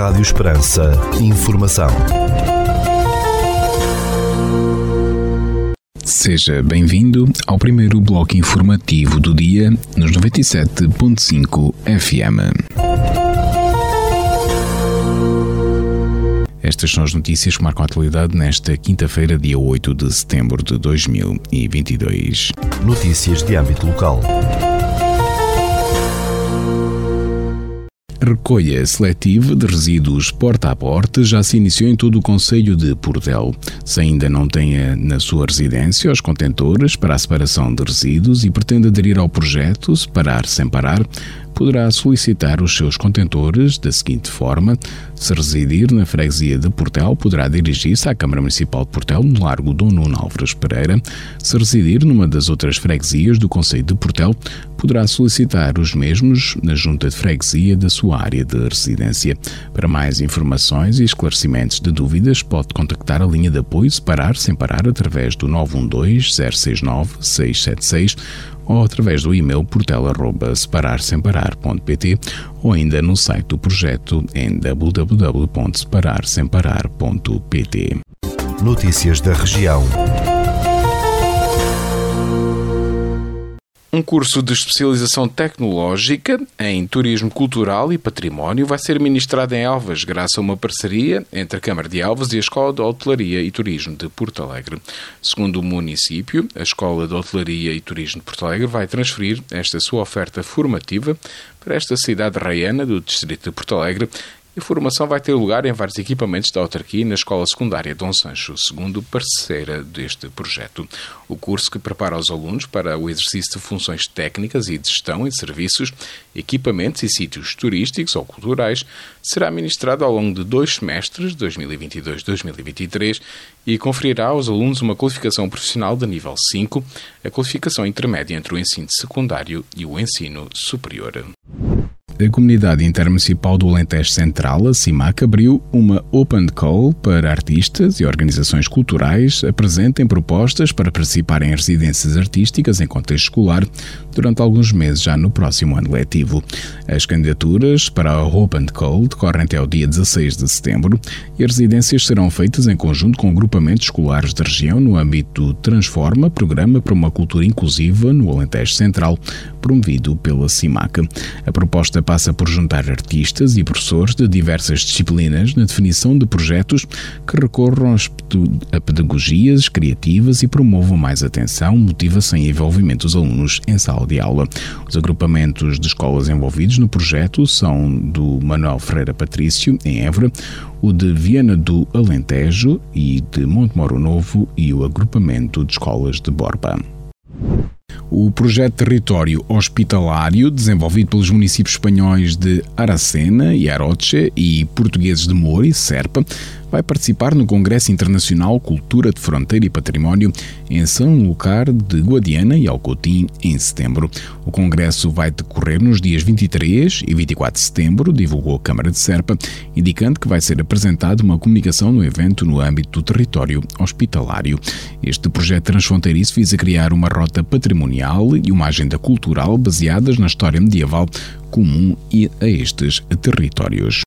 Rádio Esperança. Informação. Seja bem-vindo ao primeiro bloco informativo do dia nos 97.5 FM. Estas são as notícias que marcam a atualidade nesta quinta-feira, dia 8 de setembro de 2022. Notícias de âmbito local. Recolha seletiva de resíduos porta a porta já se iniciou em todo o Conselho de Portel. Se ainda não tenha na sua residência os contentores para a separação de resíduos e pretende aderir ao projeto Separar Sem Parar, poderá solicitar os seus contentores da seguinte forma: se residir na freguesia de Portel, poderá dirigir-se à Câmara Municipal de Portel, no Largo Dom Nuno Álvares Pereira. Se residir numa das outras freguesias do Conselho de Portel, poderá solicitar os mesmos na junta de freguesia da sua área de residência. Para mais informações e esclarecimentos de dúvidas, pode contactar a linha de apoio Separar Sem Parar através do 912 069 676 ou através do e-mail portel.separar-sem-parar.pt ou ainda no site do projeto em www.separar-sem-parar.pt. Notícias da região. Um curso de especialização tecnológica em turismo cultural e património vai ser ministrado em Elvas, graças a uma parceria entre a Câmara de Elvas e a Escola de Hotelaria e Turismo de Porto Alegre. Segundo o município, a Escola de Hotelaria e Turismo de Porto Alegre vai transferir esta sua oferta formativa para esta cidade raiana do Distrito de Porto Alegre a formação vai ter lugar em vários equipamentos da autarquia na Escola Secundária Dom Sancho, segundo parceira deste projeto. O curso que prepara os alunos para o exercício de funções técnicas e de gestão em serviços, equipamentos e sítios turísticos ou culturais será ministrado ao longo de dois semestres, 2022-2023, e conferirá aos alunos uma qualificação profissional de nível 5, a qualificação intermédia entre o ensino secundário e o ensino superior. A Comunidade Intermunicipal do Alentejo Central, a CIMAC, abriu uma Open Call para artistas e organizações culturais apresentem propostas para participar em residências artísticas em contexto escolar durante alguns meses já no próximo ano letivo. As candidaturas para a Open Call decorrem até o dia 16 de setembro e as residências serão feitas em conjunto com grupamentos escolares da região no âmbito do Transforma, Programa para uma Cultura Inclusiva no Alentejo Central, promovido pela CIMAC. A proposta passa por juntar artistas e professores de diversas disciplinas na definição de projetos que recorram a pedagogias criativas e promovam mais atenção, motivação e envolvimento dos alunos em sala de aula. Os agrupamentos de escolas envolvidos no projeto são do Manuel Ferreira Patrício, em Évora, o de Viana do Alentejo e de Montemoro Novo e o agrupamento de escolas de Borba. O projeto Território Hospitalário, desenvolvido pelos municípios espanhóis de Aracena e Aroche e portugueses de Moura e Serpa, vai participar no Congresso Internacional Cultura de Fronteira e Património em São Lucar de Guadiana e Alcotim em setembro. O congresso vai decorrer nos dias 23 e 24 de setembro, divulgou a Câmara de Serpa, indicando que vai ser apresentada uma comunicação no evento no âmbito do território hospitalário. Este projeto transfronteiriço visa criar uma rota patrimonial e uma agenda cultural baseadas na história medieval comum a estes territórios.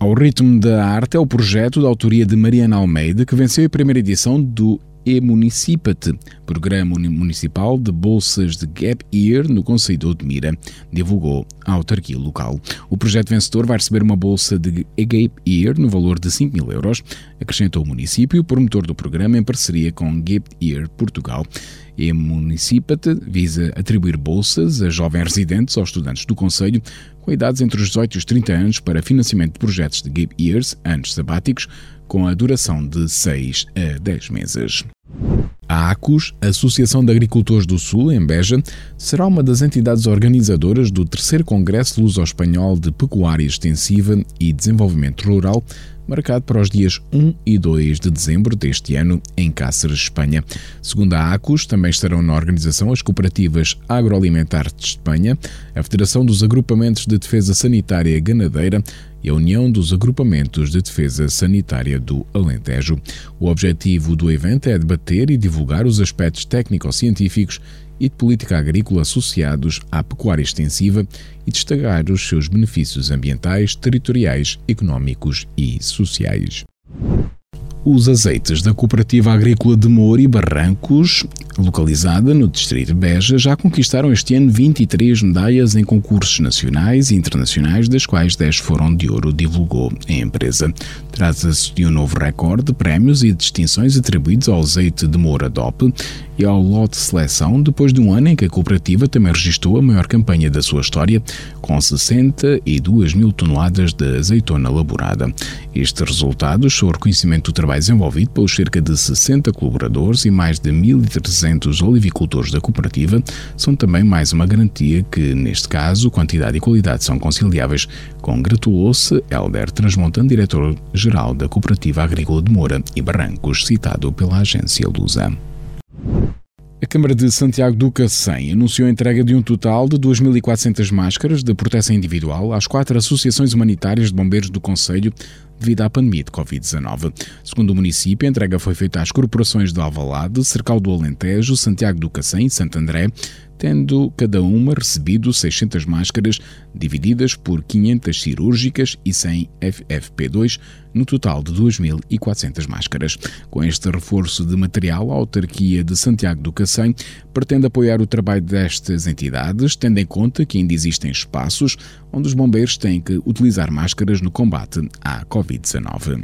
Ao Ritmo da Arte é o projeto da autoria de Mariana Almeida que venceu a primeira edição do e-Municipate, Programa Municipal de Bolsas de Gap Year no Conselho de Odmira, divulgou a autarquia local. O projeto vencedor vai receber uma bolsa de Gap Year no valor de 5 mil euros, acrescentou o município, promotor do programa em parceria com Gap Year Portugal e Municipate visa atribuir bolsas a jovens residentes ou estudantes do Conselho com idades entre os 18 e os 30 anos para financiamento de projetos de Gap Years, anos sabáticos, com a duração de 6 a 10 meses. A ACUS, Associação de Agricultores do Sul, em Beja, será uma das entidades organizadoras do terceiro Congresso Luso-Espanhol de Pecuária Extensiva e Desenvolvimento Rural, marcado para os dias 1 e 2 de dezembro deste ano em Cáceres, Espanha. Segundo a ACUS, também estarão na organização as cooperativas agroalimentares de Espanha, a Federação dos Agrupamentos de Defesa Sanitária Ganadeira a União dos Agrupamentos de Defesa Sanitária do Alentejo. O objetivo do evento é debater e divulgar os aspectos técnico-científicos e de política agrícola associados à pecuária extensiva e destacar os seus benefícios ambientais, territoriais, económicos e sociais. Os azeites da Cooperativa Agrícola de Moura e Barrancos, localizada no Distrito de Beja, já conquistaram este ano 23 medalhas em concursos nacionais e internacionais, das quais 10 foram de ouro, divulgou a empresa. Trata-se de um novo recorde de prémios e distinções atribuídos ao azeite de Moura DOP e ao lote seleção, depois de um ano em que a cooperativa também registrou a maior campanha da sua história, com 62 mil toneladas de azeitona laborada. Estes resultados são o reconhecimento do trabalho desenvolvido pelos cerca de 60 colaboradores e mais de 1.300 olivicultores da cooperativa, são também mais uma garantia que, neste caso, quantidade e qualidade são conciliáveis, congratulou-se Helder Transmontano, diretor-geral da Cooperativa Agrícola de Moura e Barrancos, citado pela agência Lusa. A Câmara de Santiago do Cacém anunciou a entrega de um total de 2.400 máscaras de proteção individual às quatro associações humanitárias de bombeiros do Conselho devido à pandemia de Covid-19. Segundo o município, a entrega foi feita às corporações de Alvalade, Cercal do Alentejo, Santiago do Cacém e Santo André, tendo cada uma recebido 600 máscaras, divididas por 500 cirúrgicas e 100 FFP2, no total de 2.400 máscaras. Com este reforço de material, a autarquia de Santiago do Cacém pretende apoiar o trabalho destas entidades, tendo em conta que ainda existem espaços onde os bombeiros têm que utilizar máscaras no combate à Covid-19.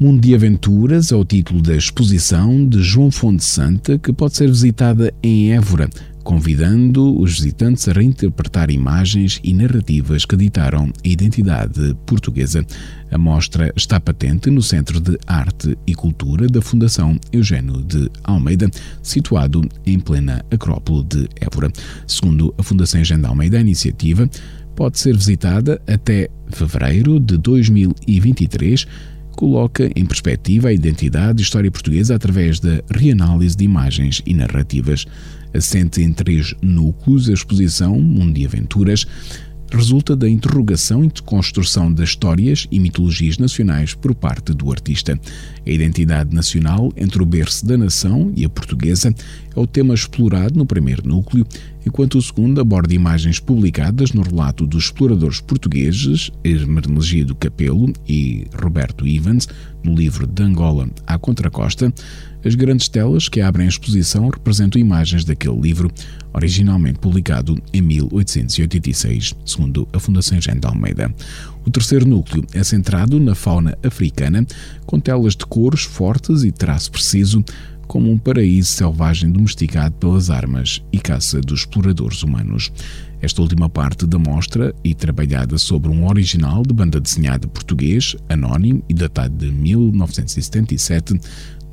Mundo de Aventuras é o título da exposição de João Fonte Santa que pode ser visitada em Évora convidando os visitantes a reinterpretar imagens e narrativas que ditaram a identidade portuguesa. A mostra está patente no Centro de Arte e Cultura da Fundação Eugênio de Almeida, situado em plena Acrópole de Évora. Segundo a Fundação Eugênio de Almeida, a iniciativa pode ser visitada até fevereiro de 2023 coloca em perspectiva a identidade e história portuguesa através da reanálise de imagens e narrativas. Assente em três núcleos, a exposição Mundo de Aventuras resulta da interrogação e construção das histórias e mitologias nacionais por parte do artista. A identidade nacional entre o berço da nação e a portuguesa é o tema explorado no primeiro núcleo, enquanto o segundo aborda imagens publicadas no relato dos exploradores portugueses Hermenegildo Capelo e Roberto Evans, no livro De Angola à Contracosta, as grandes telas que abrem a exposição representam imagens daquele livro, originalmente publicado em 1886, segundo a Fundação Jean de Almeida. O terceiro núcleo é centrado na fauna africana, com telas de cores fortes e traço preciso, como um paraíso selvagem domesticado pelas armas e caça dos exploradores humanos. Esta última parte da mostra, e trabalhada sobre um original de banda desenhada português, anónimo e datado de 1977,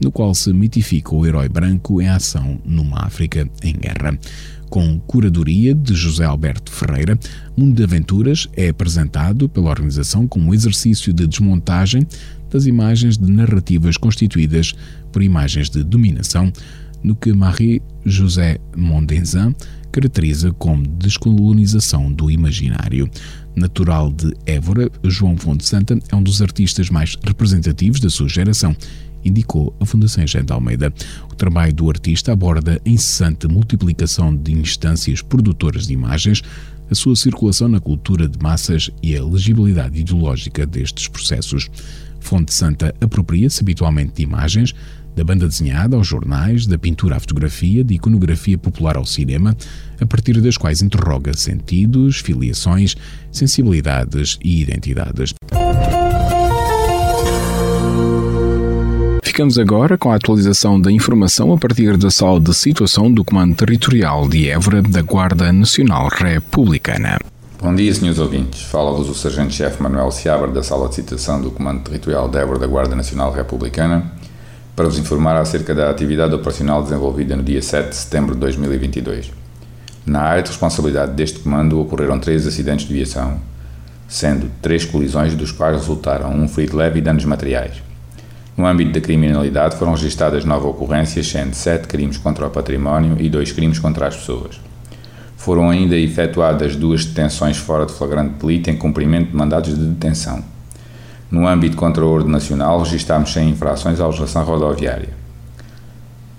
no qual se mitifica o herói branco em ação numa África em guerra. Com curadoria de José Alberto Ferreira, Mundo de Aventuras é apresentado pela organização como um exercício de desmontagem das imagens de narrativas constituídas por imagens de dominação, no que Marie-José Mondenzin caracteriza como descolonização do imaginário. Natural de Évora, João Fonte Santa é um dos artistas mais representativos da sua geração indicou a Fundação de Almeida. O trabalho do artista aborda a incessante multiplicação de instâncias produtoras de imagens, a sua circulação na cultura de massas e a legibilidade ideológica destes processos. Fonte Santa apropria-se habitualmente de imagens, da banda desenhada aos jornais, da pintura à fotografia, de iconografia popular ao cinema, a partir das quais interroga sentidos, filiações, sensibilidades e identidades. Ficamos agora com a atualização da informação a partir da sala de situação do Comando Territorial de Évora da Guarda Nacional Republicana. Bom dia, senhores ouvintes. Fala-vos o Sargento-Chefe Manuel Seabra da Sala de Situação do Comando Territorial de Évora da Guarda Nacional Republicana para vos informar acerca da atividade operacional desenvolvida no dia 7 de setembro de 2022. Na área de responsabilidade deste comando ocorreram três acidentes de viação, sendo três colisões dos quais resultaram um ferido leve e danos materiais. No âmbito da criminalidade foram registadas nove ocorrências, sendo sete crimes contra o património e dois crimes contra as pessoas. Foram ainda efetuadas duas detenções fora de flagrante delito em cumprimento de mandados de detenção. No âmbito contra a ordem nacional, registámos 100 infrações à legislação rodoviária.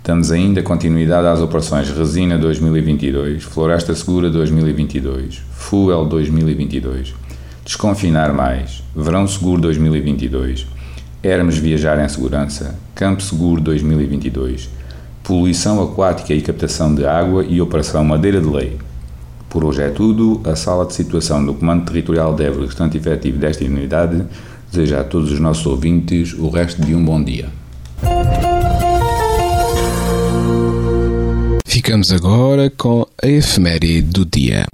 Damos ainda continuidade às operações Resina 2022, Floresta Segura 2022, Fuel 2022, Desconfinar Mais, Verão Seguro 2022, Hermes Viajar em Segurança, Campo Seguro 2022, Poluição Aquática e Captação de Água e Operação Madeira de Lei. Por hoje é tudo. A sala de situação do Comando Territorial de Évora, restante efetivo desta unidade, deseja a todos os nossos ouvintes o resto de um bom dia. Ficamos agora com a efeméride do dia.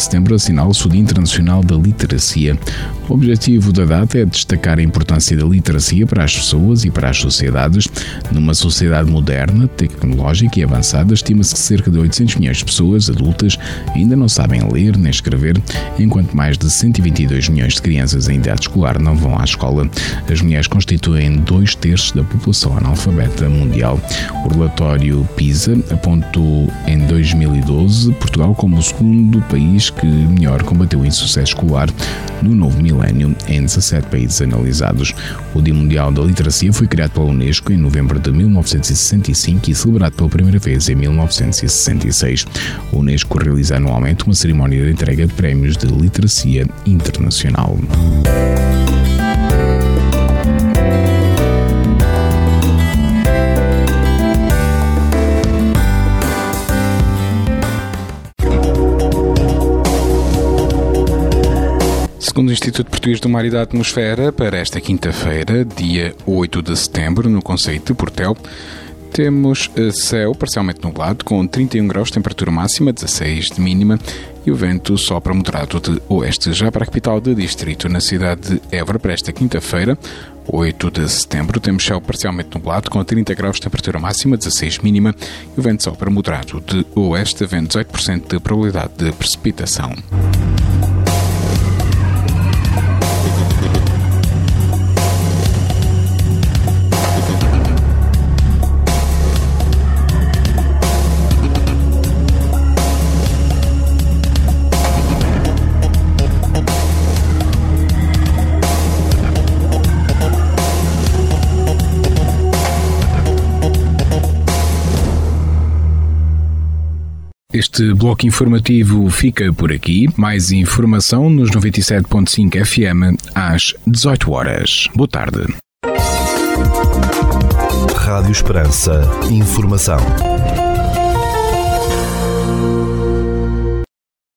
Setembro assinala-se o Dia Internacional da Literacia. O objetivo da data é destacar a importância da literacia para as pessoas e para as sociedades. Numa sociedade moderna, tecnológica e avançada, estima-se que cerca de 800 milhões de pessoas adultas ainda não sabem ler nem escrever, enquanto mais de 122 milhões de crianças em idade escolar não vão à escola. As mulheres constituem dois terços da população analfabeta mundial. O relatório PISA apontou em 2012 Portugal como o segundo país que melhor combateu o insucesso escolar no novo milénio em 17 países analisados. O Dia Mundial da Literacia foi criado pela Unesco em novembro de 1965 e celebrado pela primeira vez em 1966. A Unesco realiza anualmente uma cerimónia de entrega de prémios de literacia internacional. Segundo o Instituto Português do Mar e da Atmosfera, para esta quinta-feira, dia 8 de setembro, no Conceito de Portel, temos eh, céu parcialmente nublado, com 31 graus de temperatura máxima, 16 de mínima, e o vento sopra moderado de oeste. Já para a capital do distrito, na cidade de Évora, para esta quinta-feira, 8 de setembro, temos céu parcialmente nublado, com 30 graus de temperatura máxima, 16 mínima, e o vento sopra moderado de oeste, havendo 18% de probabilidade de precipitação. Este bloco informativo fica por aqui. Mais informação nos 97.5 FM às 18 horas. Boa tarde. Rádio Esperança. Informação.